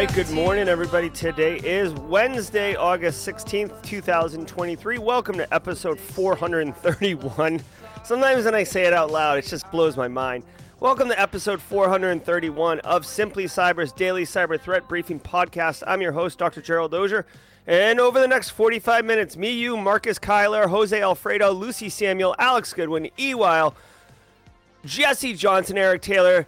Right, good morning, everybody. Today is Wednesday, August 16th, 2023. Welcome to episode 431. Sometimes when I say it out loud, it just blows my mind. Welcome to episode 431 of Simply Cyber's daily cyber threat briefing podcast. I'm your host, Dr. Gerald Auger. And over the next 45 minutes, me, you, Marcus Kyler, Jose Alfredo, Lucy Samuel, Alex Goodwin, E. Weil, Jesse Johnson, Eric Taylor,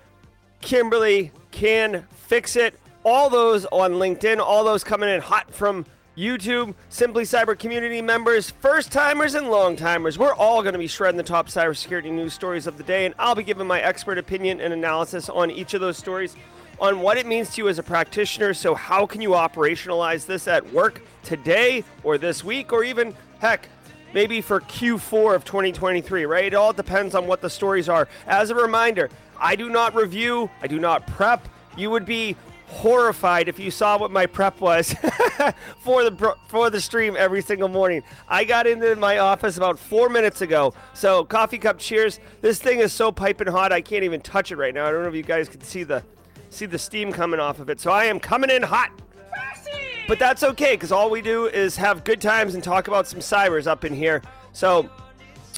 Kimberly can fix it all those on LinkedIn, all those coming in hot from YouTube, Simply Cyber community members, first timers and long timers. We're all going to be shredding the top cybersecurity news stories of the day, and I'll be giving my expert opinion and analysis on each of those stories, on what it means to you as a practitioner. So, how can you operationalize this at work today or this week, or even heck, maybe for Q4 of 2023, right? It all depends on what the stories are. As a reminder, I do not review, I do not prep. You would be horrified if you saw what my prep was for the for the stream every single morning. I got into my office about four minutes ago. So coffee cup cheers. This thing is so piping hot I can't even touch it right now. I don't know if you guys can see the see the steam coming off of it. So I am coming in hot. But that's okay because all we do is have good times and talk about some cybers up in here. So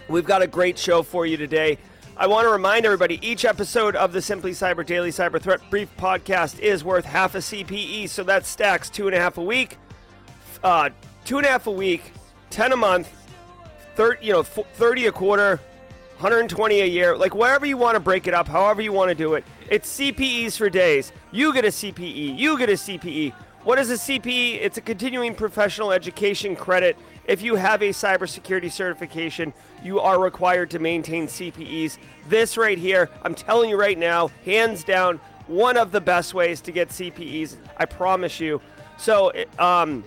we've got a great show for you today. I want to remind everybody each episode of the Simply Cyber Daily Cyber Threat Brief podcast is worth half a CPE, so that stacks two and a half a week, uh, two and a half a week, ten a month, thirty, you know, thirty a quarter, 120 a year, like wherever you want to break it up, however you want to do it. It's CPEs for days. You get a CPE. You get a CPE. What is a CPE? It's a continuing professional education credit. If you have a cybersecurity certification, you are required to maintain CPEs. This right here, I'm telling you right now, hands down, one of the best ways to get CPEs. I promise you. So, um,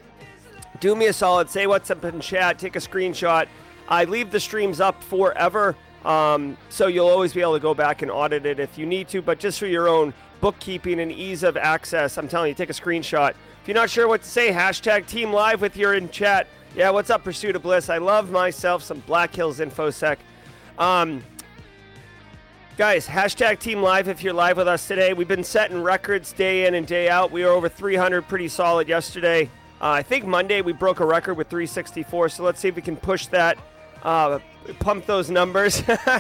do me a solid, say what's up in chat, take a screenshot. I leave the streams up forever, um, so you'll always be able to go back and audit it if you need to. But just for your own bookkeeping and ease of access, I'm telling you, take a screenshot. If you're not sure what to say, hashtag Team Live with your in chat. Yeah, what's up, Pursuit of Bliss? I love myself some Black Hills InfoSec. Um, guys, hashtag Team Live if you're live with us today. We've been setting records day in and day out. We were over 300, pretty solid yesterday. Uh, I think Monday we broke a record with 364, so let's see if we can push that, uh, pump those numbers. uh,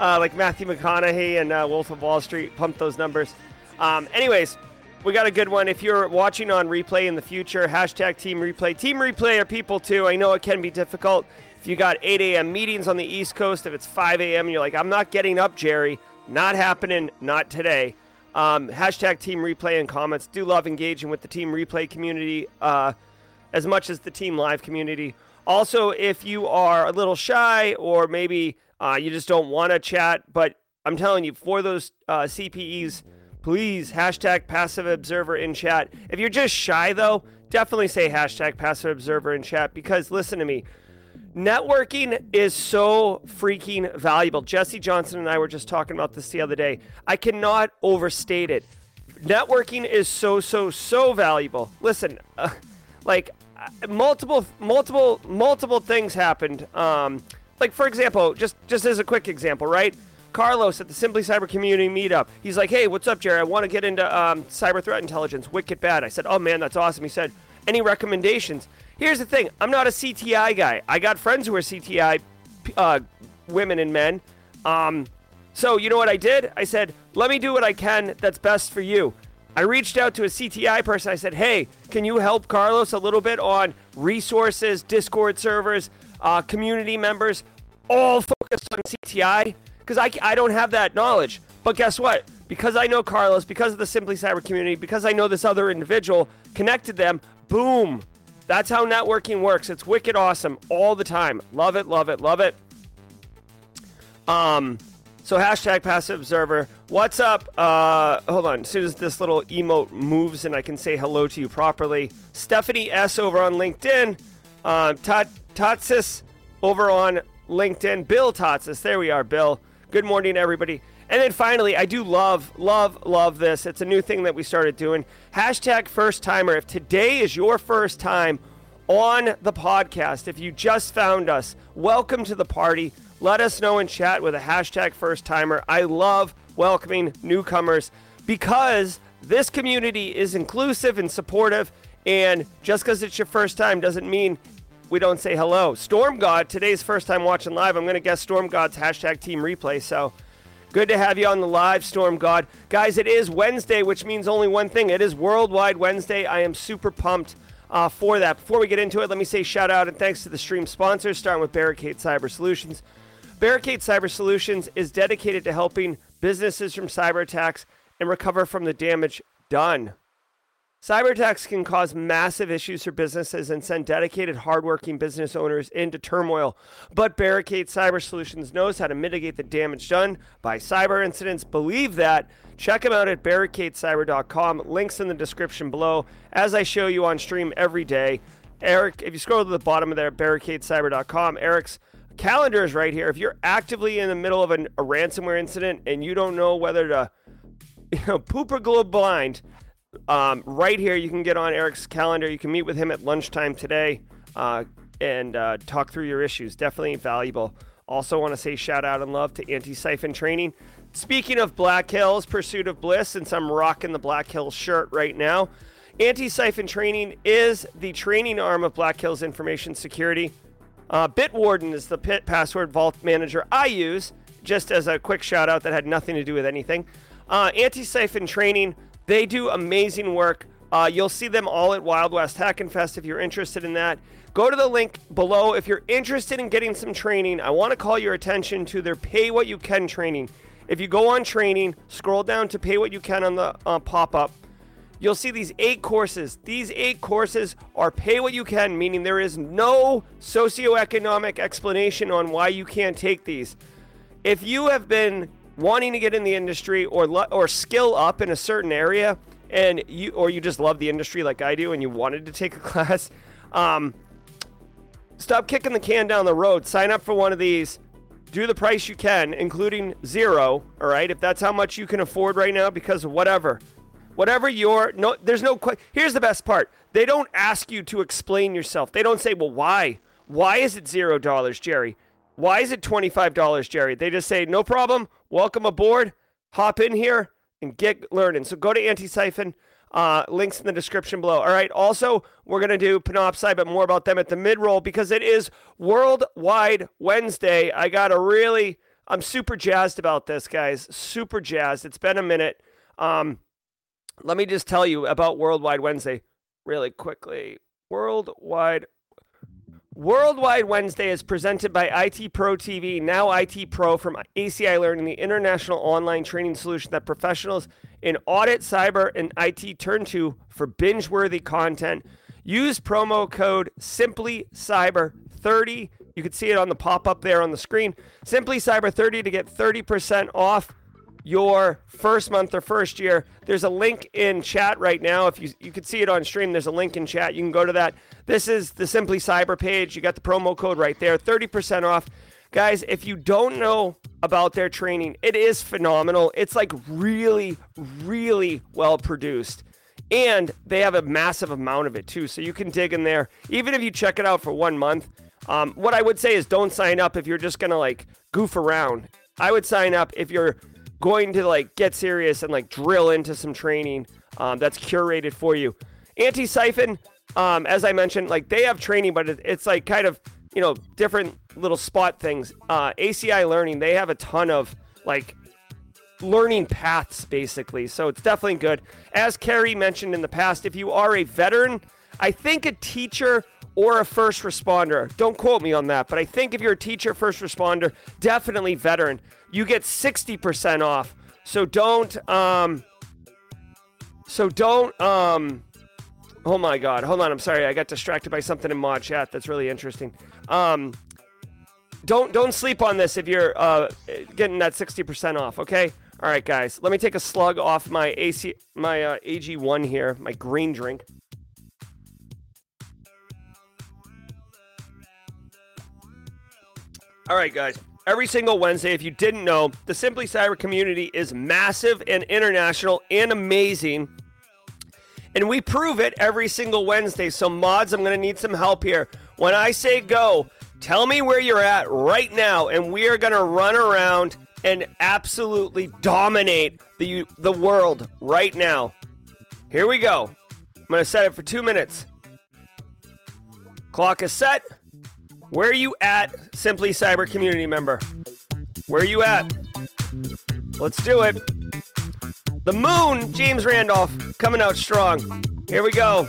like Matthew McConaughey and uh, Wolf of Wall Street, pump those numbers. Um, anyways, we got a good one. If you're watching on replay in the future, hashtag Team Replay. Team Replay are people too. I know it can be difficult. If you got 8 a.m. meetings on the East Coast, if it's 5 a.m., you're like, I'm not getting up, Jerry. Not happening. Not today. Um, hashtag Team Replay in comments. Do love engaging with the Team Replay community uh, as much as the Team Live community. Also, if you are a little shy or maybe uh, you just don't want to chat, but I'm telling you, for those uh, CPEs, please hashtag passive observer in chat. If you're just shy, though, definitely say hashtag passive observer in chat because listen to me. Networking is so freaking valuable. Jesse Johnson and I were just talking about this the other day. I cannot overstate it. Networking is so, so, so valuable. Listen, uh, like uh, multiple, multiple, multiple things happened. Um, like for example, just just as a quick example, right? Carlos at the Simply Cyber Community Meetup. He's like, hey, what's up, Jerry? I want to get into um, cyber threat intelligence, wicked bad. I said, oh man, that's awesome. He said, any recommendations? Here's the thing I'm not a CTI guy. I got friends who are CTI uh, women and men. Um, so, you know what I did? I said, let me do what I can that's best for you. I reached out to a CTI person. I said, hey, can you help Carlos a little bit on resources, Discord servers, uh, community members, all focused on CTI? Because I, I don't have that knowledge. But guess what? Because I know Carlos, because of the Simply Cyber community, because I know this other individual, connected them, boom. That's how networking works. It's wicked awesome all the time. Love it, love it, love it. Um, so hashtag passive observer. What's up? Uh, hold on. As soon as this little emote moves and I can say hello to you properly. Stephanie S over on LinkedIn. Uh, Tot Totsis over on LinkedIn. Bill Totsis. There we are, Bill. Good morning, everybody. And then finally, I do love, love, love this. It's a new thing that we started doing. Hashtag first timer. If today is your first time on the podcast, if you just found us, welcome to the party. Let us know in chat with a hashtag first timer. I love welcoming newcomers because this community is inclusive and supportive. And just because it's your first time doesn't mean we don't say hello. Storm God, today's first time watching live. I'm going to guess Storm God's hashtag team replay. So good to have you on the live, Storm God. Guys, it is Wednesday, which means only one thing it is Worldwide Wednesday. I am super pumped. Uh, for that. Before we get into it, let me say shout out and thanks to the stream sponsors, starting with Barricade Cyber Solutions. Barricade Cyber Solutions is dedicated to helping businesses from cyber attacks and recover from the damage done. Cyber attacks can cause massive issues for businesses and send dedicated, hardworking business owners into turmoil. But Barricade Cyber Solutions knows how to mitigate the damage done by cyber incidents. Believe that. Check them out at barricadecyber.com. Links in the description below. As I show you on stream every day, Eric, if you scroll to the bottom of there, barricadecyber.com, Eric's calendar is right here. If you're actively in the middle of an, a ransomware incident and you don't know whether to, you know, poop or go blind, um, right here you can get on Eric's calendar. You can meet with him at lunchtime today uh, and uh, talk through your issues. Definitely valuable. Also, want to say shout out and love to Antisyphon Training. Speaking of Black Hills, Pursuit of Bliss, since I'm rocking the Black Hills shirt right now, Antisyphon Training is the training arm of Black Hills Information Security. Uh, Bitwarden is the pit password vault manager I use, just as a quick shout out that had nothing to do with anything. Uh, Antisyphon Training, they do amazing work. Uh, you'll see them all at Wild West Hackin' Fest if you're interested in that. Go to the link below if you're interested in getting some training. I want to call your attention to their Pay What You Can training. If you go on training, scroll down to Pay What You Can on the uh, pop up you'll see these eight courses. These eight courses are pay what you can, meaning there is no socioeconomic explanation on why you can't take these. If you have been wanting to get in the industry or or skill up in a certain area, and you or you just love the industry like I do, and you wanted to take a class, um, stop kicking the can down the road. Sign up for one of these. Do the price you can, including zero. All right, if that's how much you can afford right now, because of whatever Whatever your no, there's no. Here's the best part: they don't ask you to explain yourself. They don't say, "Well, why? Why is it zero dollars, Jerry? Why is it twenty five dollars, Jerry?" They just say, "No problem. Welcome aboard. Hop in here and get learning." So go to Antisyphon. Uh, links in the description below. All right. Also, we're gonna do Panoptcy, but more about them at the mid roll because it is Worldwide Wednesday. I got a really, I'm super jazzed about this, guys. Super jazzed. It's been a minute. Um, let me just tell you about Worldwide Wednesday really quickly. Worldwide Worldwide Wednesday is presented by IT Pro TV, now IT Pro from ACI Learning, the international online training solution that professionals in audit, cyber, and IT turn to for binge worthy content. Use promo code Simply Cyber 30. You can see it on the pop up there on the screen. Simply Cyber 30 to get 30% off your first month or first year. There's a link in chat right now. If you you can see it on stream, there's a link in chat. You can go to that. This is the Simply Cyber page. You got the promo code right there, 30% off. Guys, if you don't know about their training, it is phenomenal. It's like really, really well produced. And they have a massive amount of it too. So you can dig in there. Even if you check it out for one month. Um, what I would say is don't sign up if you're just going to like goof around I would sign up if you're going to like get serious and like drill into some training um, that's curated for you. Antisyphon, um, as I mentioned, like they have training, but it's like kind of you know different little spot things. Uh, ACI Learning, they have a ton of like learning paths basically, so it's definitely good. As Carrie mentioned in the past, if you are a veteran, I think a teacher or a first responder. Don't quote me on that, but I think if you're a teacher, first responder, definitely veteran, you get 60% off. So don't um so don't um Oh my god. Hold on. I'm sorry. I got distracted by something in mod chat that's really interesting. Um don't don't sleep on this if you're uh getting that 60% off, okay? All right, guys. Let me take a slug off my AC my uh, AG1 here, my green drink. All right, guys. Every single Wednesday, if you didn't know, the Simply Cyber community is massive and international and amazing. And we prove it every single Wednesday. So, mods, I'm going to need some help here. When I say go, tell me where you're at right now, and we are going to run around and absolutely dominate the, the world right now. Here we go. I'm going to set it for two minutes. Clock is set. Where are you at, Simply Cyber community member? Where are you at? Let's do it. The moon, James Randolph, coming out strong. Here we go.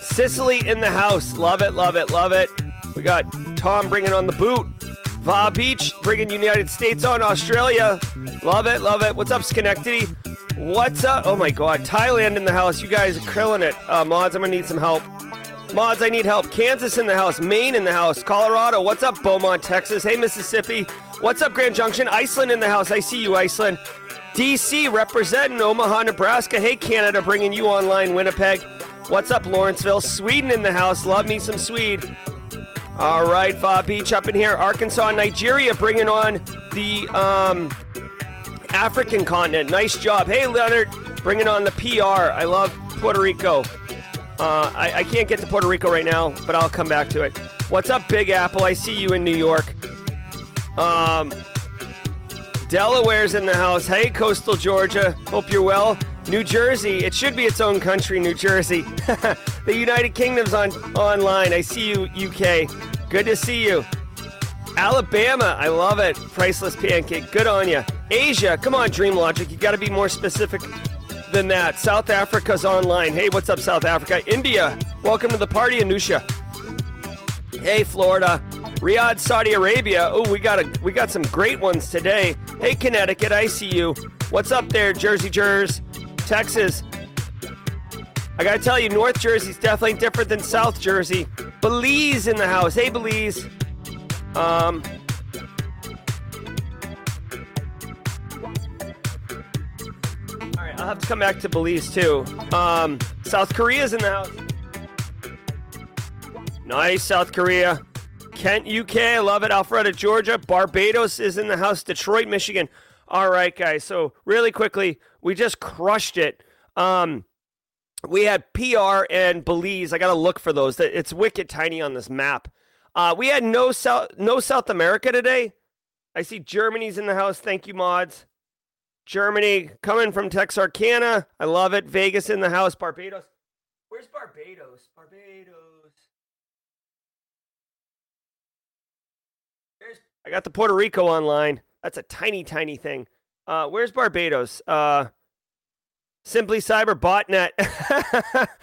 Sicily in the house. Love it, love it, love it. We got Tom bringing on the boot. Va Beach bringing United States on Australia. Love it, love it. What's up, Schenectady? What's up? Oh my God, Thailand in the house. You guys are killing it. Uh, mods, I'm gonna need some help. Mods, I need help. Kansas in the house. Maine in the house. Colorado. What's up, Beaumont, Texas? Hey, Mississippi. What's up, Grand Junction? Iceland in the house. I see you, Iceland. DC representing Omaha, Nebraska. Hey, Canada, bringing you online. Winnipeg. What's up, Lawrenceville? Sweden in the house. Love me some Swede. All right, Va Beach up in here. Arkansas, Nigeria, bringing on the um, African continent. Nice job. Hey, Leonard, bringing on the PR. I love Puerto Rico. Uh, I, I, can't get to Puerto Rico right now, but I'll come back to it. What's up, Big Apple? I see you in New York. Um, Delaware's in the house. Hey, Coastal Georgia. Hope you're well. New Jersey. It should be its own country, New Jersey. the United Kingdom's on online. I see you, UK. Good to see you. Alabama. I love it. Priceless pancake. Good on you. Asia. Come on, Dream Logic. You got to be more specific than that. South Africa's online. Hey, what's up, South Africa? India, welcome to the party, Anusha. Hey, Florida. Riyadh, Saudi Arabia. Oh, we got a we got some great ones today. Hey, Connecticut, I see you. What's up there, Jersey Jers? Texas. I gotta tell you, North Jersey's definitely different than South Jersey. Belize in the house. Hey, Belize. Um, I'll have to come back to Belize too. Um, South Korea's in the house. Nice, South Korea. Kent, UK, love it. Alpharetta, Georgia. Barbados is in the house. Detroit, Michigan. All right, guys. So really quickly, we just crushed it. Um, we had PR and Belize. I got to look for those. It's wicked tiny on this map. Uh, we had no South, no South America today. I see Germany's in the house. Thank you, mods. Germany coming from Texarkana. I love it. Vegas in the house. Barbados. Where's Barbados? Barbados. There's, I got the Puerto Rico online. That's a tiny, tiny thing. Uh, where's Barbados? Uh, Simply Cyber Botnet.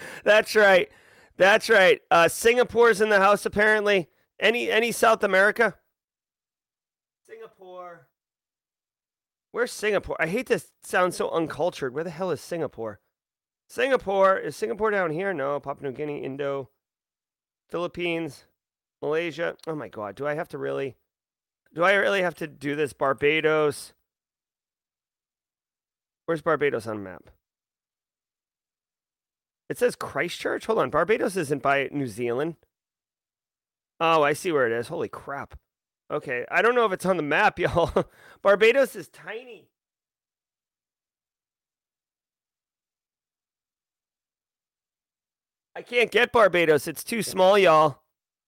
That's right. That's right. Uh, Singapore's in the house apparently. Any any South America? Singapore. Where's Singapore? I hate to sound so uncultured. Where the hell is Singapore? Singapore is Singapore down here? No, Papua New Guinea, Indo, Philippines, Malaysia. Oh my god, do I have to really Do I really have to do this Barbados? Where's Barbados on map? It says Christchurch. Hold on. Barbados isn't by New Zealand. Oh, I see where it is. Holy crap. Okay, I don't know if it's on the map, y'all. Barbados is tiny. I can't get Barbados. It's too small, y'all.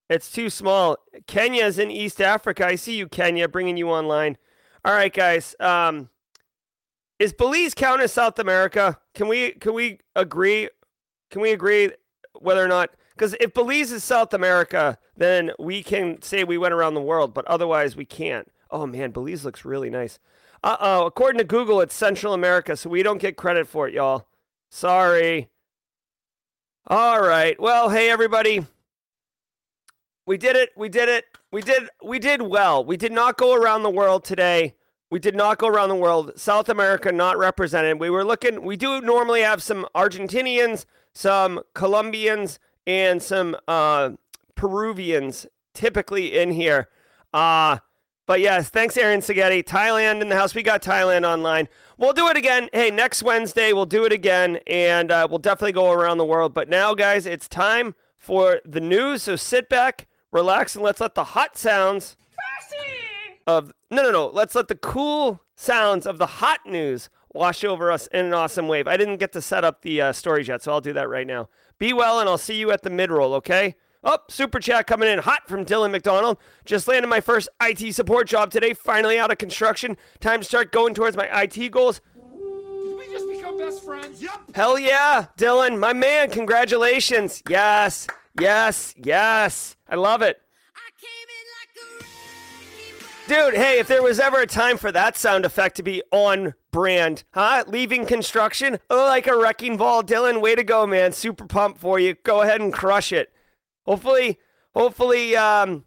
It's too small. Kenya's in East Africa. I see you, Kenya, bringing you online. All right, guys. Um, is Belize count as South America? Can we can we agree? Can we agree whether or not? Because if Belize is South America, then we can say we went around the world, but otherwise we can't. Oh man, Belize looks really nice. Uh oh. According to Google, it's Central America, so we don't get credit for it, y'all. Sorry. All right. Well, hey everybody. We did it. We did it. We did we did well. We did not go around the world today. We did not go around the world. South America not represented. We were looking we do normally have some Argentinians, some Colombians, and some uh, Peruvians typically in here. Uh but yes, thanks, Aaron Saghetti. Thailand in the house. We got Thailand online. We'll do it again. Hey, next Wednesday, we'll do it again, and uh, we'll definitely go around the world. But now, guys, it's time for the news. So sit back, relax, and let's let the hot sounds of no, no, no. Let's let the cool sounds of the hot news wash over us in an awesome wave. I didn't get to set up the uh, stories yet, so I'll do that right now. Be well, and I'll see you at the mid roll. Okay. Oh, super chat coming in hot from Dylan McDonald. Just landed my first IT support job today. Finally out of construction. Time to start going towards my IT goals. Did we just become best friends? Yep. Hell yeah, Dylan, my man. Congratulations. Yes, yes, yes. I love it. Dude, hey, if there was ever a time for that sound effect to be on brand, huh? Leaving construction, oh, like a wrecking ball. Dylan, way to go, man. Super pumped for you. Go ahead and crush it hopefully, hopefully, um,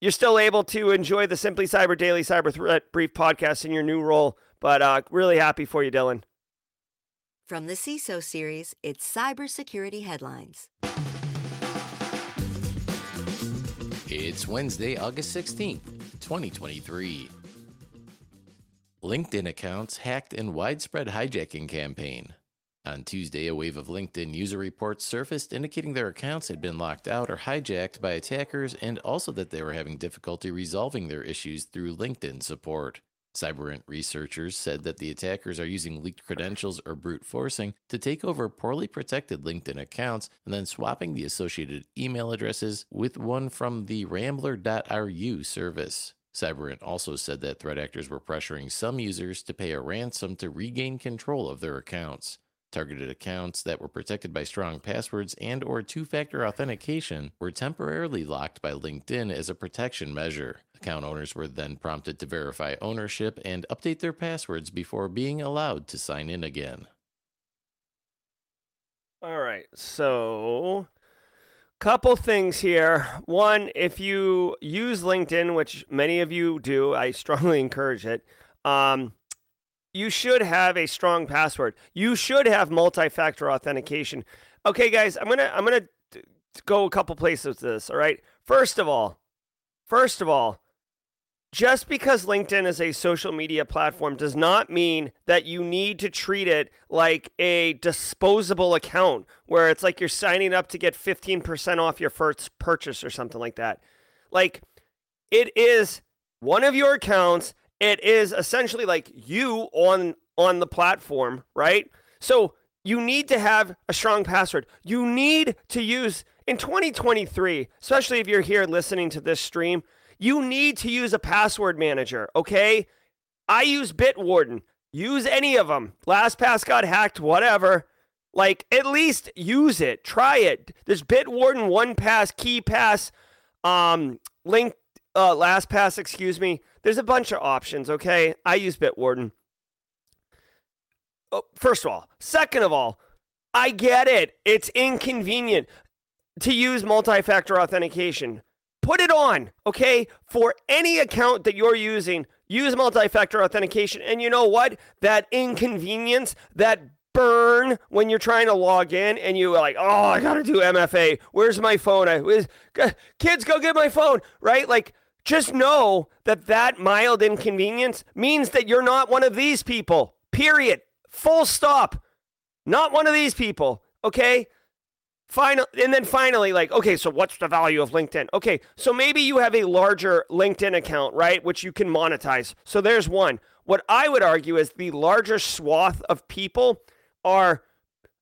you're still able to enjoy the Simply Cyber Daily Cyber Threat Brief podcast in your new role. But uh, really happy for you, Dylan. From the CISO series, it's Cybersecurity Headlines. It's Wednesday, August 16th, 2023. LinkedIn accounts hacked in widespread hijacking campaign. On Tuesday, a wave of LinkedIn user reports surfaced indicating their accounts had been locked out or hijacked by attackers and also that they were having difficulty resolving their issues through LinkedIn support. Cyberint researchers said that the attackers are using leaked credentials or brute forcing to take over poorly protected LinkedIn accounts and then swapping the associated email addresses with one from the rambler.ru service. Cyberint also said that threat actors were pressuring some users to pay a ransom to regain control of their accounts. Targeted accounts that were protected by strong passwords and or two-factor authentication were temporarily locked by LinkedIn as a protection measure. Account owners were then prompted to verify ownership and update their passwords before being allowed to sign in again. All right. So couple things here. One, if you use LinkedIn, which many of you do, I strongly encourage it. Um, you should have a strong password. You should have multi-factor authentication. Okay, guys, I'm gonna I'm gonna go a couple places with this. All right. First of all, first of all, just because LinkedIn is a social media platform does not mean that you need to treat it like a disposable account where it's like you're signing up to get 15% off your first purchase or something like that. Like it is one of your accounts it is essentially like you on on the platform, right? So you need to have a strong password. You need to use in 2023, especially if you're here listening to this stream, you need to use a password manager, okay? I use Bitwarden. Use any of them. LastPass got hacked, whatever. Like at least use it. Try it. There's Bitwarden, OnePass, KeePass, um, Link uh, LastPass, excuse me. There's a bunch of options, okay? I use Bitwarden. Oh, first of all. Second of all, I get it. It's inconvenient to use multi factor authentication. Put it on, okay? For any account that you're using, use multi factor authentication. And you know what? That inconvenience, that burn when you're trying to log in and you're like, oh, I got to do MFA. Where's my phone? I, kids, go get my phone, right? Like, just know that that mild inconvenience means that you're not one of these people. Period. Full stop. Not one of these people. Okay. Final, and then finally, like, okay, so what's the value of LinkedIn? Okay, so maybe you have a larger LinkedIn account, right, which you can monetize. So there's one. What I would argue is the larger swath of people are,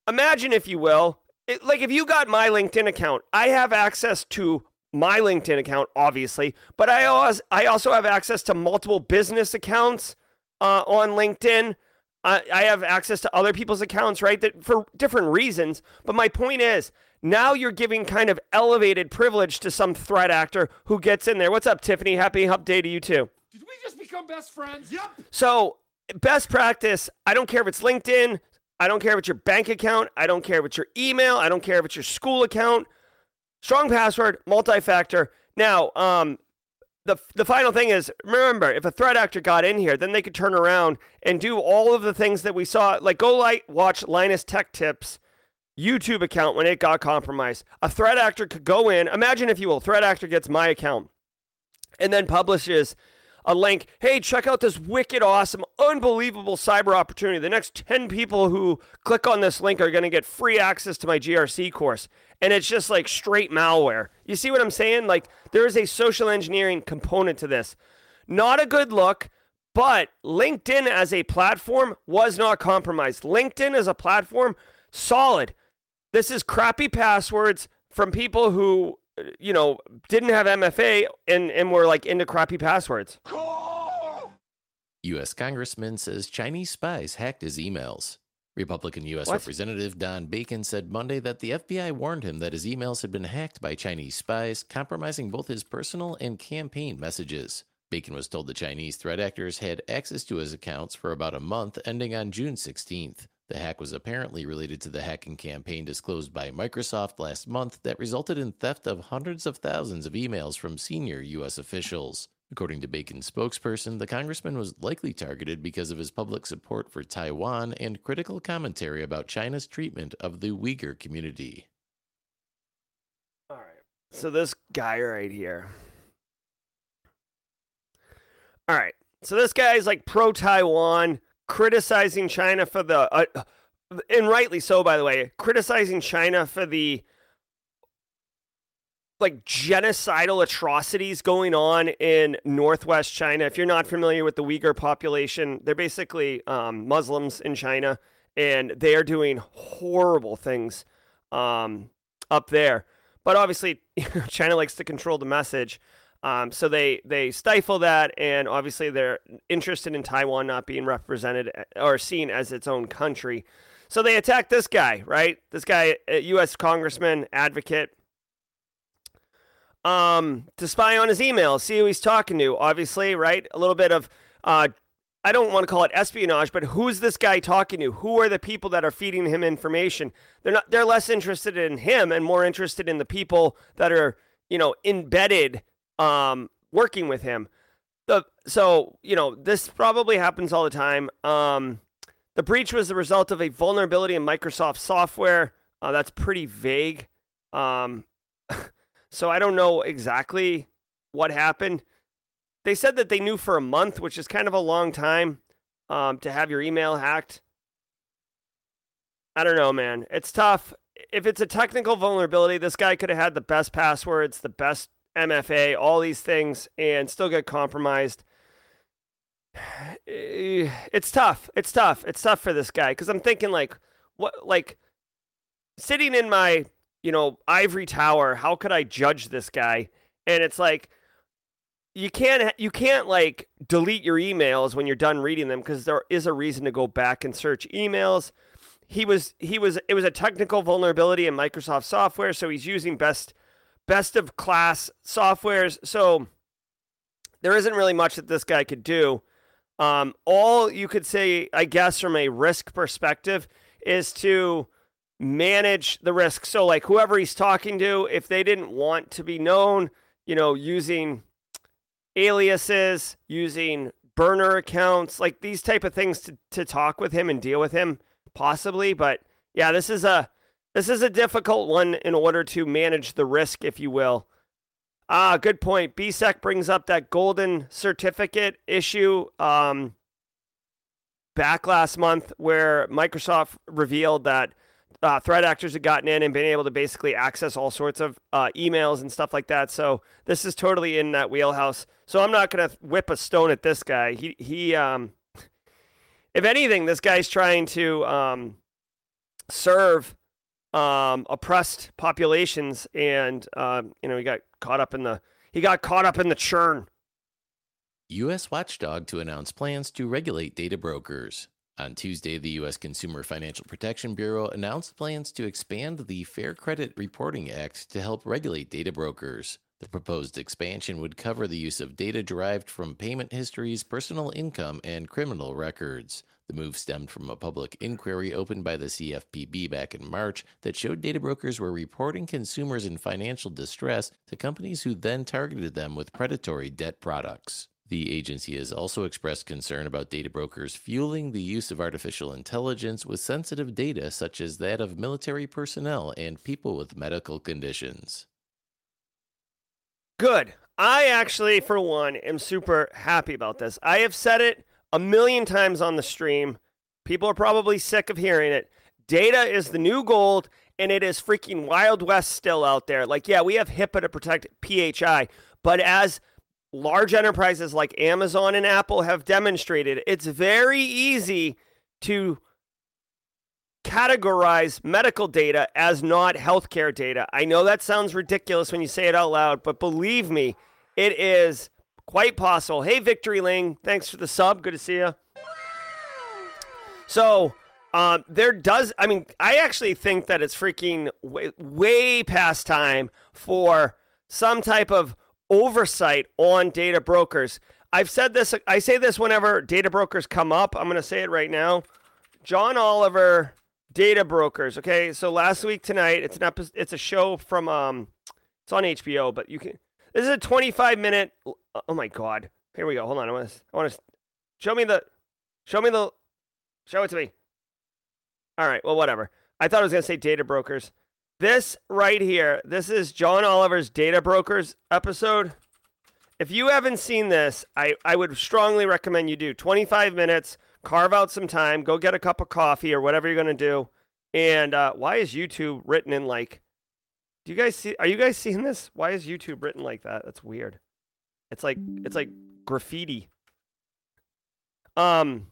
imagine if you will, it, like if you got my LinkedIn account, I have access to my LinkedIn account, obviously, but I also I also have access to multiple business accounts uh, on LinkedIn. I, I have access to other people's accounts, right? That for different reasons. But my point is, now you're giving kind of elevated privilege to some threat actor who gets in there. What's up, Tiffany? Happy Hump Day to you too. Did we just become best friends? Yep. So, best practice, I don't care if it's LinkedIn, I don't care if it's your bank account, I don't care if it's your email, I don't care if it's your school account. Strong password, multi-factor. Now, um, the the final thing is remember if a threat actor got in here, then they could turn around and do all of the things that we saw. Like go like watch Linus Tech Tips YouTube account when it got compromised. A threat actor could go in. Imagine if you will, threat actor gets my account and then publishes a link. Hey, check out this wicked, awesome, unbelievable cyber opportunity. The next 10 people who click on this link are going to get free access to my GRC course. And it's just like straight malware. You see what I'm saying? Like, there is a social engineering component to this. Not a good look, but LinkedIn as a platform was not compromised. LinkedIn as a platform, solid. This is crappy passwords from people who you know, didn't have MFA and, and were like into crappy passwords. U.S. Congressman says Chinese spies hacked his emails. Republican U.S. What? Representative Don Bacon said Monday that the FBI warned him that his emails had been hacked by Chinese spies, compromising both his personal and campaign messages. Bacon was told the Chinese threat actors had access to his accounts for about a month, ending on June 16th. The hack was apparently related to the hacking campaign disclosed by Microsoft last month that resulted in theft of hundreds of thousands of emails from senior U.S. officials. According to Bacon's spokesperson, the congressman was likely targeted because of his public support for Taiwan and critical commentary about China's treatment of the Uyghur community. All right. So this guy right here. All right. So this guy is like pro Taiwan, criticizing China for the, uh, and rightly so, by the way, criticizing China for the like genocidal atrocities going on in northwest China. If you're not familiar with the Uyghur population, they're basically um, Muslims in China, and they are doing horrible things um, up there. But obviously, China likes to control the message. Um, so they they stifle that, and obviously they're interested in Taiwan not being represented uh, or seen as its own country. So they attack this guy, right? This guy, U.S. congressman, advocate, um, to spy on his emails, see who he's talking to. Obviously, right? A little bit of, uh, I don't want to call it espionage, but who's this guy talking to? Who are the people that are feeding him information? They're not. They're less interested in him and more interested in the people that are, you know, embedded, um, working with him. The so you know this probably happens all the time. Um, the breach was the result of a vulnerability in Microsoft software. Uh, that's pretty vague. Um, so I don't know exactly what happened. They said that they knew for a month, which is kind of a long time um, to have your email hacked. I don't know, man. It's tough. If it's a technical vulnerability, this guy could have had the best passwords, the best MFA, all these things, and still get compromised. It's tough. It's tough. It's tough for this guy because I'm thinking like, what, like, sitting in my you know ivory tower. How could I judge this guy? And it's like you can't you can't like delete your emails when you're done reading them because there is a reason to go back and search emails. He was he was it was a technical vulnerability in Microsoft software, so he's using best best of class softwares. So there isn't really much that this guy could do. Um, all you could say, I guess, from a risk perspective, is to manage the risk. So, like whoever he's talking to, if they didn't want to be known, you know, using aliases, using burner accounts, like these type of things to, to talk with him and deal with him, possibly. But yeah, this is a this is a difficult one in order to manage the risk, if you will. Ah, good point. BSEC brings up that golden certificate issue um, back last month where Microsoft revealed that uh, threat actors had gotten in and been able to basically access all sorts of uh, emails and stuff like that. So this is totally in that wheelhouse. So I'm not to whip a stone at this guy. He he. Um, if anything, this guy's trying to um, serve um, oppressed populations, and um, you know he got caught up in the he got caught up in the churn. U.S. watchdog to announce plans to regulate data brokers. On Tuesday, the U.S. Consumer Financial Protection Bureau announced plans to expand the Fair Credit Reporting Act to help regulate data brokers. The proposed expansion would cover the use of data derived from payment histories, personal income, and criminal records. The move stemmed from a public inquiry opened by the CFPB back in March that showed data brokers were reporting consumers in financial distress to companies who then targeted them with predatory debt products. The agency has also expressed concern about data brokers fueling the use of artificial intelligence with sensitive data such as that of military personnel and people with medical conditions. Good. I actually, for one, am super happy about this. I have said it a million times on the stream. People are probably sick of hearing it. Data is the new gold, and it is freaking Wild West still out there. Like, yeah, we have HIPAA to protect PHI, but as large enterprises like Amazon and Apple have demonstrated, it's very easy to categorize medical data as not healthcare data. I know that sounds ridiculous when you say it out loud, but believe me, it is quite possible. Hey, Victory Ling, thanks for the sub. Good to see you. So, um, there does, I mean, I actually think that it's freaking way, way past time for some type of oversight on data brokers. I've said this, I say this whenever data brokers come up. I'm going to say it right now. John Oliver, data brokers. Okay. So last week tonight, it's an episode, it's a show from, um, it's on HBO, but you can, this is a 25 minute. Oh my God. Here we go. Hold on. I want to, I want to show me the, show me the, show it to me. All right. Well, whatever. I thought I was going to say data brokers. This right here, this is John Oliver's Data Brokers episode. If you haven't seen this, I, I would strongly recommend you do 25 minutes, carve out some time, go get a cup of coffee or whatever you're going to do. And uh, why is YouTube written in like, do you guys see, are you guys seeing this? Why is YouTube written like that? That's weird. It's like, it's like graffiti. Um,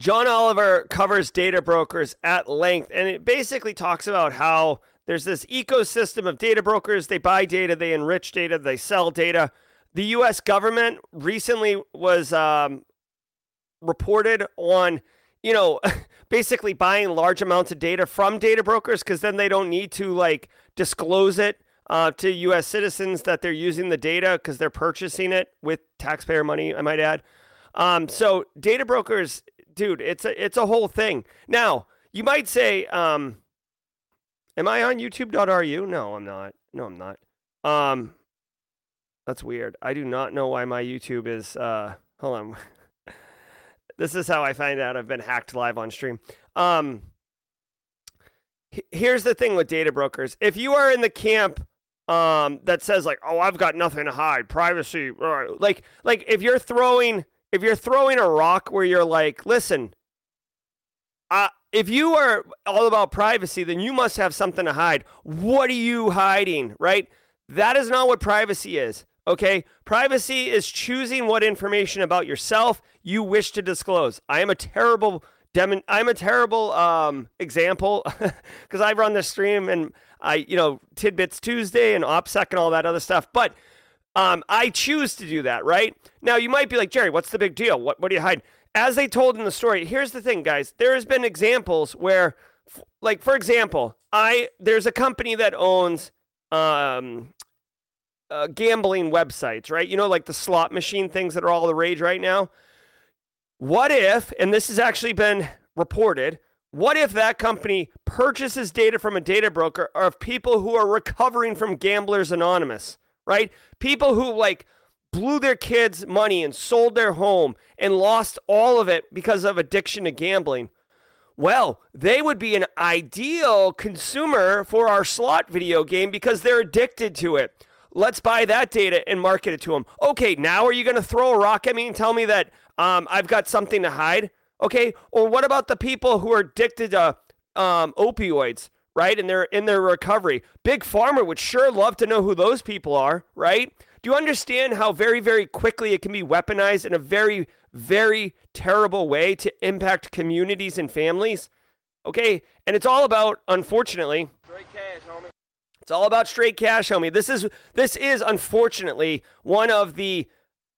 John Oliver covers data brokers at length, and it basically talks about how there's this ecosystem of data brokers. They buy data, they enrich data, they sell data. The U.S. government recently was um, reported on, you know, basically buying large amounts of data from data brokers because then they don't need to like disclose it uh, to U.S. citizens that they're using the data because they're purchasing it with taxpayer money. I might add. Um, so data brokers dude, it's a it's a whole thing. Now, you might say, um, am I on youtube.ru? No, I'm not. No, I'm not. Um, that's weird. I do not know why my YouTube is uh hold on. this is how I find out I've been hacked live on stream. Um here's the thing with data brokers. If you are in the camp um that says like, "Oh, I've got nothing to hide, privacy," like like if you're throwing if you're throwing a rock where you're like, listen, uh, if you are all about privacy, then you must have something to hide. What are you hiding, right? That is not what privacy is. Okay. Privacy is choosing what information about yourself you wish to disclose. I am a terrible demon. I'm a terrible um, example because I run the stream and I, you know, tidbits Tuesday and OPSEC and all that other stuff. But um, I choose to do that, right? Now, you might be like, Jerry, what's the big deal? What, what do you hide? As they told in the story, here's the thing, guys. There has been examples where, like, for example, I there's a company that owns um, uh, gambling websites, right? You know, like the slot machine things that are all the rage right now. What if, and this has actually been reported, what if that company purchases data from a data broker of people who are recovering from Gamblers Anonymous? Right? People who like blew their kids' money and sold their home and lost all of it because of addiction to gambling. Well, they would be an ideal consumer for our slot video game because they're addicted to it. Let's buy that data and market it to them. Okay, now are you going to throw a rock at me and tell me that um, I've got something to hide? Okay, or what about the people who are addicted to um, opioids? Right? And they're in their recovery. Big Pharma would sure love to know who those people are, right? Do you understand how very, very quickly it can be weaponized in a very, very terrible way to impact communities and families? Okay, and it's all about, unfortunately, straight cash, homie. It's all about straight cash, homie. This is this is unfortunately one of the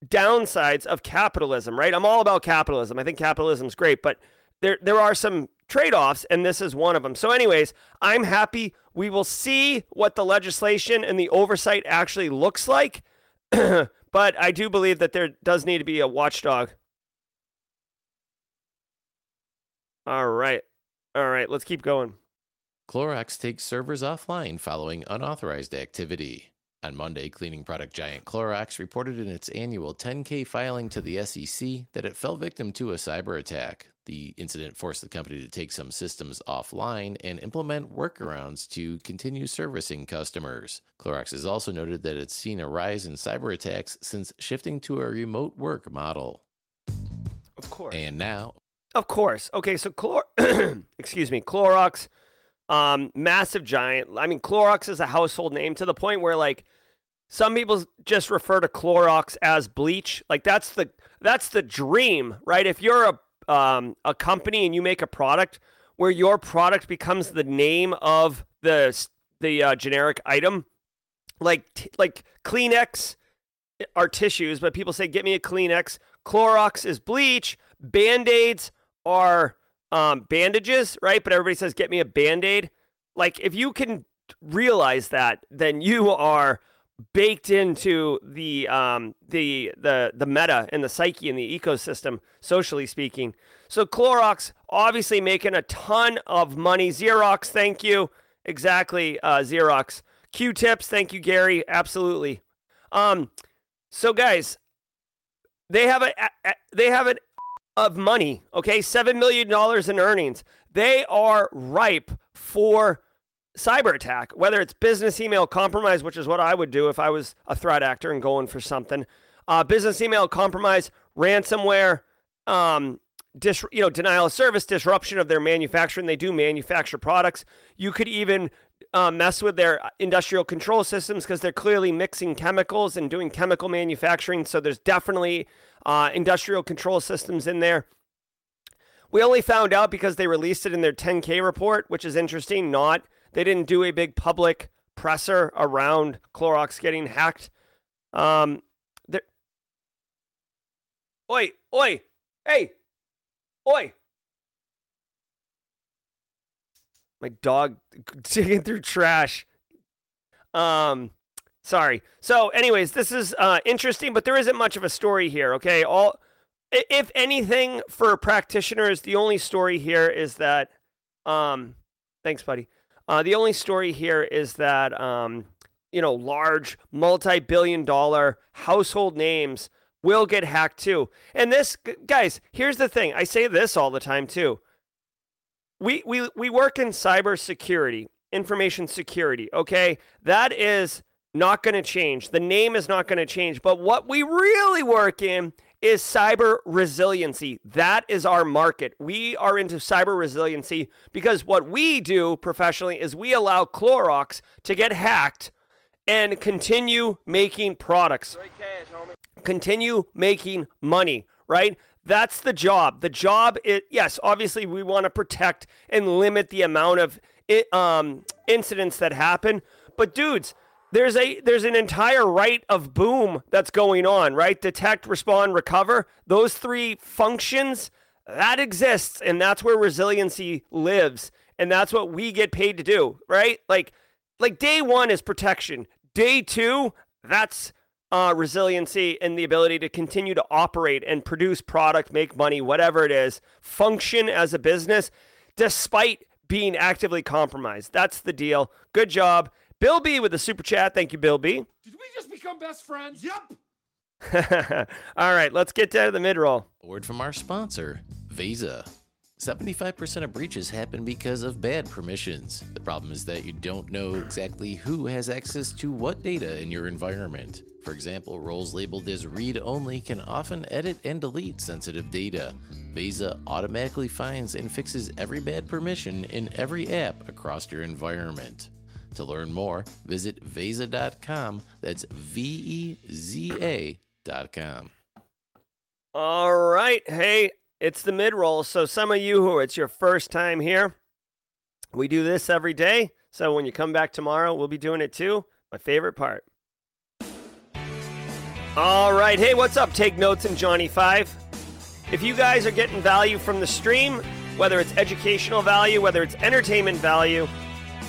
downsides of capitalism, right? I'm all about capitalism. I think capitalism's great, but there there are some trade-offs and this is one of them. So anyways, I'm happy we will see what the legislation and the oversight actually looks like. but I do believe that there does need to be a watchdog. All right. All right, let's keep going. Clorox takes servers offline following unauthorized activity. On Monday, cleaning product giant Clorox reported in its annual 10K filing to the SEC that it fell victim to a cyber attack. The incident forced the company to take some systems offline and implement workarounds to continue servicing customers. Clorox has also noted that it's seen a rise in cyber attacks since shifting to a remote work model. Of course. And now, of course. Okay, so Clor excuse me, Clorox um massive giant. I mean Clorox is a household name to the point where like some people just refer to Clorox as bleach. Like that's the that's the dream, right? If you're a um, a company and you make a product where your product becomes the name of the the uh, generic item, like t- like Kleenex are tissues, but people say get me a Kleenex. Clorox is bleach. Band aids are um, bandages, right? But everybody says get me a band aid. Like if you can realize that, then you are baked into the um, the the the meta and the psyche and the ecosystem, socially speaking. So Clorox obviously making a ton of money. Xerox, thank you. Exactly, uh, Xerox. Q-tips, thank you, Gary. Absolutely. Um, so guys, they have a, a they have it of money. Okay, seven million dollars in earnings. They are ripe for cyber attack, whether it's business email compromise, which is what I would do if I was a threat actor and going for something, uh, business email compromise, ransomware, um, dis- you know, denial of service, disruption of their manufacturing. They do manufacture products. You could even uh, mess with their industrial control systems because they're clearly mixing chemicals and doing chemical manufacturing. So there's definitely uh, industrial control systems in there. We only found out because they released it in their 10K report, which is interesting, not they didn't do a big public presser around Clorox getting hacked. Um. Oi, oi, hey, oi. My dog digging through trash. Um, sorry. So, anyways, this is uh, interesting, but there isn't much of a story here. Okay, all if anything for practitioners, the only story here is that. Um, thanks, buddy. Uh, the only story here is that um, you know large multi-billion-dollar household names will get hacked too. And this, guys, here's the thing. I say this all the time too. We we we work in cybersecurity, information security. Okay, that is not going to change. The name is not going to change. But what we really work in is cyber resiliency. That is our market. We are into cyber resiliency because what we do professionally is we allow Clorox to get hacked and continue making products. Cash, continue making money, right? That's the job. The job is yes, obviously we want to protect and limit the amount of um, incidents that happen, but dudes, there's a there's an entire right of boom that's going on, right? Detect, respond, recover. Those three functions that exists and that's where resiliency lives and that's what we get paid to do, right? Like like day 1 is protection. Day 2, that's uh, resiliency and the ability to continue to operate and produce product, make money, whatever it is, function as a business despite being actively compromised. That's the deal. Good job. Bill B with the super chat. Thank you, Bill B. Did we just become best friends? Yep. All right, let's get down to the mid roll. Word from our sponsor, Veza. 75% of breaches happen because of bad permissions. The problem is that you don't know exactly who has access to what data in your environment. For example, roles labeled as read only can often edit and delete sensitive data. Veza automatically finds and fixes every bad permission in every app across your environment. To learn more, visit Veza.com. That's V E Z A.com. All right. Hey, it's the mid roll. So, some of you who it's your first time here, We do this every day. So when you come back tomorrow, we'll be doing it too. My favorite part. All right. Hey, what's up? Take notes and Johnny Five. If you guys are getting value from the stream, whether it's educational value, whether it's entertainment value,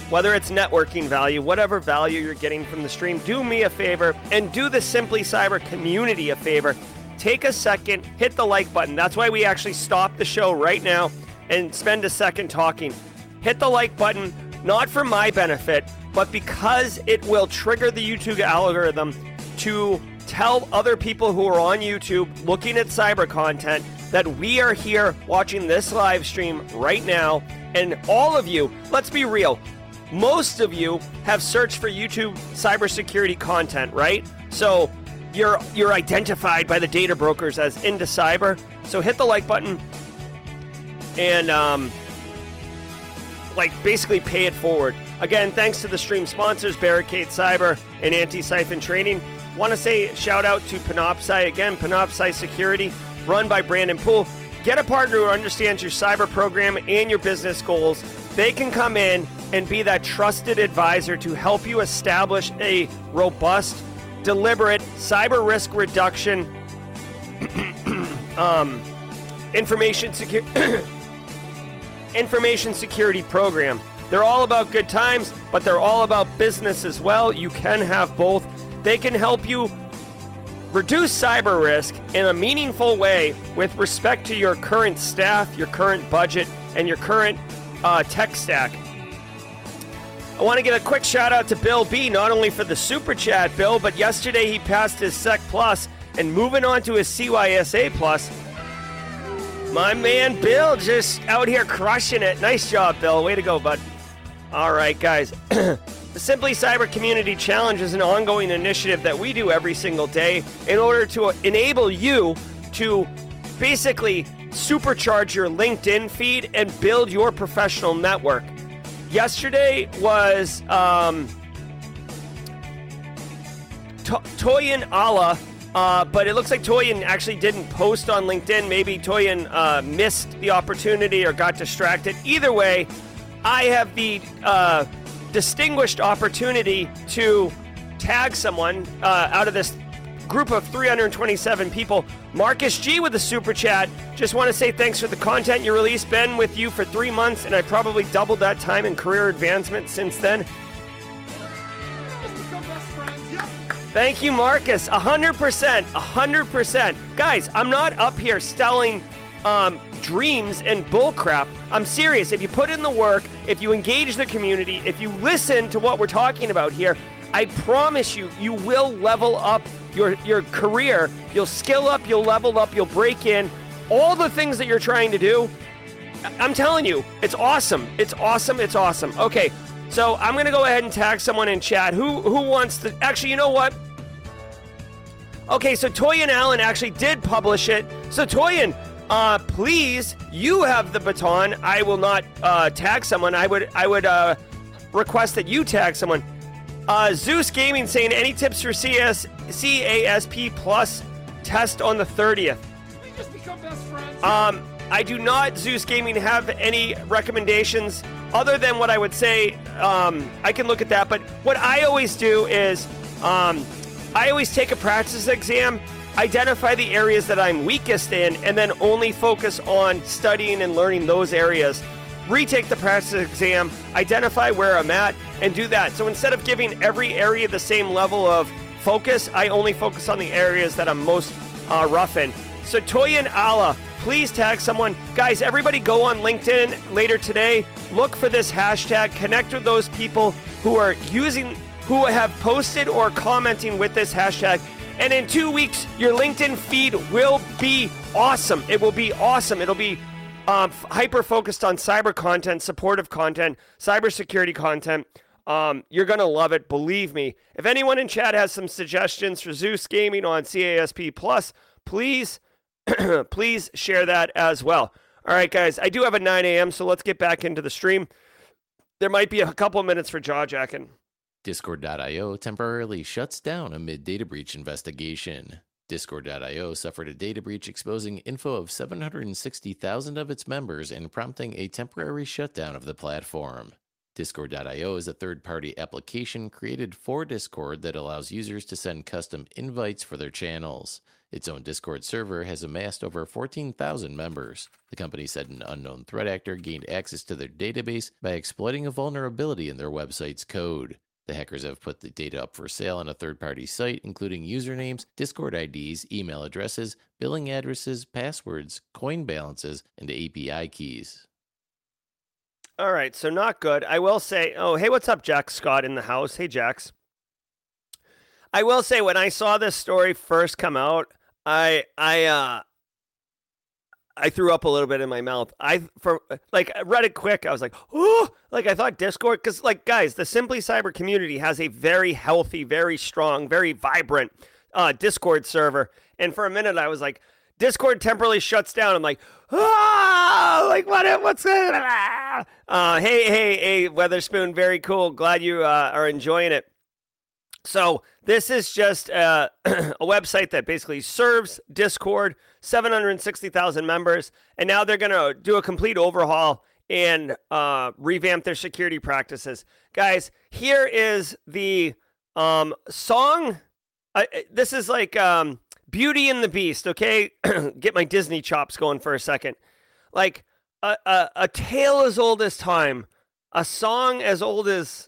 whether it's networking value, whatever value you're getting from the stream, do me a favor and do the Simply Cyber community a favor. Take a second, hit the like button. That's why we actually stop the show right now and spend a second talking. Hit the like button, not for my benefit, but because it will trigger the YouTube algorithm to tell other people who are on YouTube looking at cyber content that we are here watching this live stream right now. And all of you, let's be real, most of you have searched for YouTube cybersecurity content, right? So you're you're identified by the data brokers as into cyber. So hit the like button and um, like basically pay it forward. Again, thanks to the stream sponsors, Barricade Cyber and Antisyphon Training. Want to say shout out to Panoptcy again, Panoptcy Security, run by Brandon Poole. Get a partner who understands your cyber program and your business goals. They can come in and be that trusted advisor to help you establish a robust, deliberate cyber risk reduction um, information security information security program. They're all about good times, but they're all about business as well. You can have both. They can help you reduce cyber risk in a meaningful way with respect to your current staff, your current budget, and your current uh, tech stack. I want to give a quick shout out to Bill B, not only for the super chat, Bill, but yesterday he passed his Sec Plus and moving on to his CYSA Plus. My man Bill just out here crushing it. Nice job, Bill. Way to go, bud. All right, guys. the Simply Cyber Community Challenge is an ongoing initiative that we do every single day in order to enable you to basically supercharge your LinkedIn feed and build your professional network. Yesterday was um, to- Toyin Allah uh, but it looks like Toyin actually didn't post on LinkedIn. Maybe Toyin uh, missed the opportunity or got distracted. Either way, I have the uh, distinguished opportunity to tag someone uh, out of this group of 327 people. Marcus G with a super chat. Just want to say thanks for the content you released. Been with you for three months, and I probably doubled that time in career advancement since then. Thank you, Marcus. 100%. 100%. Guys, I'm not up here selling um, dreams and bullcrap. I'm serious. If you put in the work, if you engage the community, if you listen to what we're talking about here, I promise you, you will level up your, your career. You'll skill up, you'll level up, you'll break in. All the things that you're trying to do, I'm telling you, it's awesome. It's awesome. It's awesome. Okay, so I'm gonna go ahead and tag someone in chat. Who who wants to? Actually, you know what? Okay, so Toyin Allen actually did publish it. So Toyin, uh, please, you have the baton. I will not uh, tag someone. I would I would uh, request that you tag someone. Uh, Zeus Gaming saying any tips for CS CASP Plus test on the 30th. We just become best friends. Um, I do not, Zeus Gaming, have any recommendations other than what I would say. Um, I can look at that, but what I always do is um, I always take a practice exam, identify the areas that I'm weakest in, and then only focus on studying and learning those areas. Retake the practice exam, identify where I'm at, and do that. So instead of giving every area the same level of focus, I only focus on the areas that I'm most uh, rough in. So Toyin Allah, please tag someone. Guys, everybody go on LinkedIn later today. Look for this hashtag. Connect with those people who are using, who have posted or commenting with this hashtag. And in two weeks, your LinkedIn feed will be awesome. It will be awesome. It'll be um, hyper focused on cyber content, supportive content, cybersecurity content. Um, you're gonna love it, believe me. If anyone in chat has some suggestions for Zeus Gaming on CASP Plus, please please share that as well. All right, guys, I do have a 9 a.m., so let's get back into the stream. There might be a couple minutes for jaw jacking. Discord.io temporarily shuts down amid data breach investigation. Discord.io suffered a data breach exposing info of 760,000 of its members and prompting a temporary shutdown of the platform. Discord.io is a third party application created for Discord that allows users to send custom invites for their channels. Its own Discord server has amassed over 14,000 members. The company said an unknown threat actor gained access to their database by exploiting a vulnerability in their website's code. The hackers have put the data up for sale on a third party site, including usernames, Discord IDs, email addresses, billing addresses, passwords, coin balances, and API keys. All right, so not good. I will say, oh, hey, what's up, Jack Scott in the house? Hey, Jax. I will say, when I saw this story first come out, I, I, uh, I threw up a little bit in my mouth. I for like read it quick. I was like, oh, like I thought Discord because like guys, the Simply Cyber community has a very healthy, very strong, very vibrant uh, Discord server. And for a minute, I was like, Discord temporarily shuts down. I'm like, ah, like what? What's that? Uh, hey, hey, hey, Weatherspoon, very cool. Glad you uh, are enjoying it. So this is just uh, a website that basically serves Discord, 760,000 members, and now they're going to do a complete overhaul and uh, revamp their security practices. Guys, here is the um, song. Uh, this is like um, Beauty and the Beast, okay? Get my Disney chops going for a second. Like a, a, a tale as old as time, a song as old as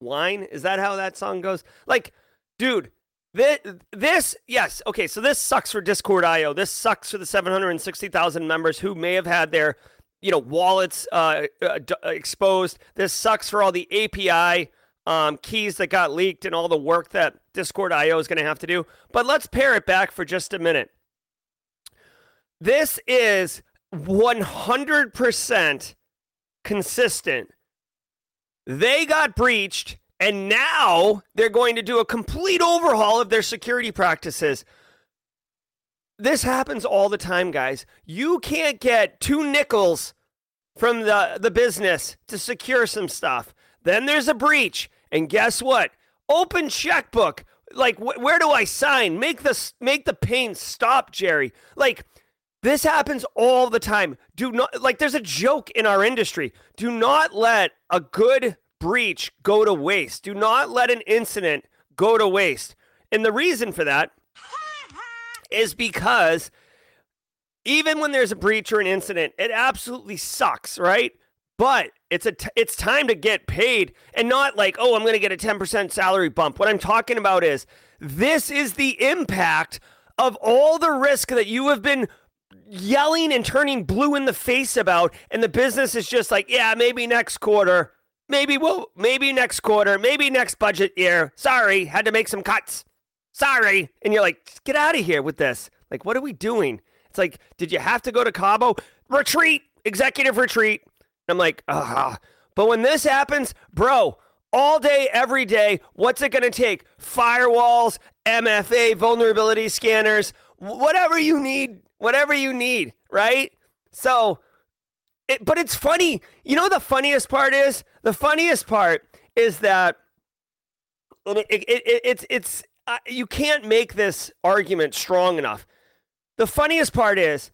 wine. Is that how that song goes? Like, dude, this, this yes, okay, so this sucks for Discord IO. This sucks for the 760,000 members who may have had their, you know, wallets uh, uh, d- uh, exposed. This sucks for all the API um, keys that got leaked and all the work that Discord IO is going to have to do. But let's pare it back for just a minute. This is 100% consistent they got breached, and now they're going to do a complete overhaul of their security practices. This happens all the time, guys. You can't get two nickels from the, the business to secure some stuff. Then there's a breach. And guess what? Open checkbook. Like, wh- where do I sign? Make the make the pain stop, Jerry. Like, this happens all the time. Do not like there's a joke in our industry. Do not let a good breach go to waste. Do not let an incident go to waste. And the reason for that is because even when there's a breach or an incident, it absolutely sucks, right? But it's a t- it's time to get paid and not like, "Oh, I'm going to get a 10% salary bump." What I'm talking about is this is the impact of all the risk that you have been yelling and turning blue in the face about, and the business is just like, yeah, maybe next quarter, maybe we'll, maybe next quarter, maybe next budget year. Sorry, had to make some cuts. Sorry, and you're like, get out of here with this. Like, what are we doing? It's like, did you have to go to Cabo? Retreat, executive retreat. I'm like, ah. But when this happens, bro, all day, every day, what's it going to take? Firewalls, MFA, vulnerability scanners, whatever you need whatever you need, right? So, it, but it's funny. You know, the funniest part is the funniest part is that it, it, it it's it's uh, you can't make this argument strong enough. The funniest part is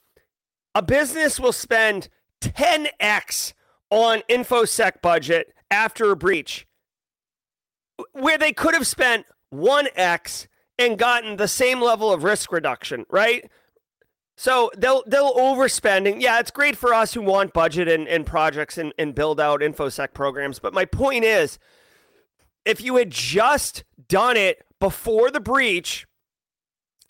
a business will spend 10x on infosec budget after a breach where they could have spent 1x and gotten the same level of risk reduction, right? So they'll they'll overspending. Yeah, it's great for us who want budget and, and projects and, and build out infosec programs. But my point is, if you had just done it before the breach,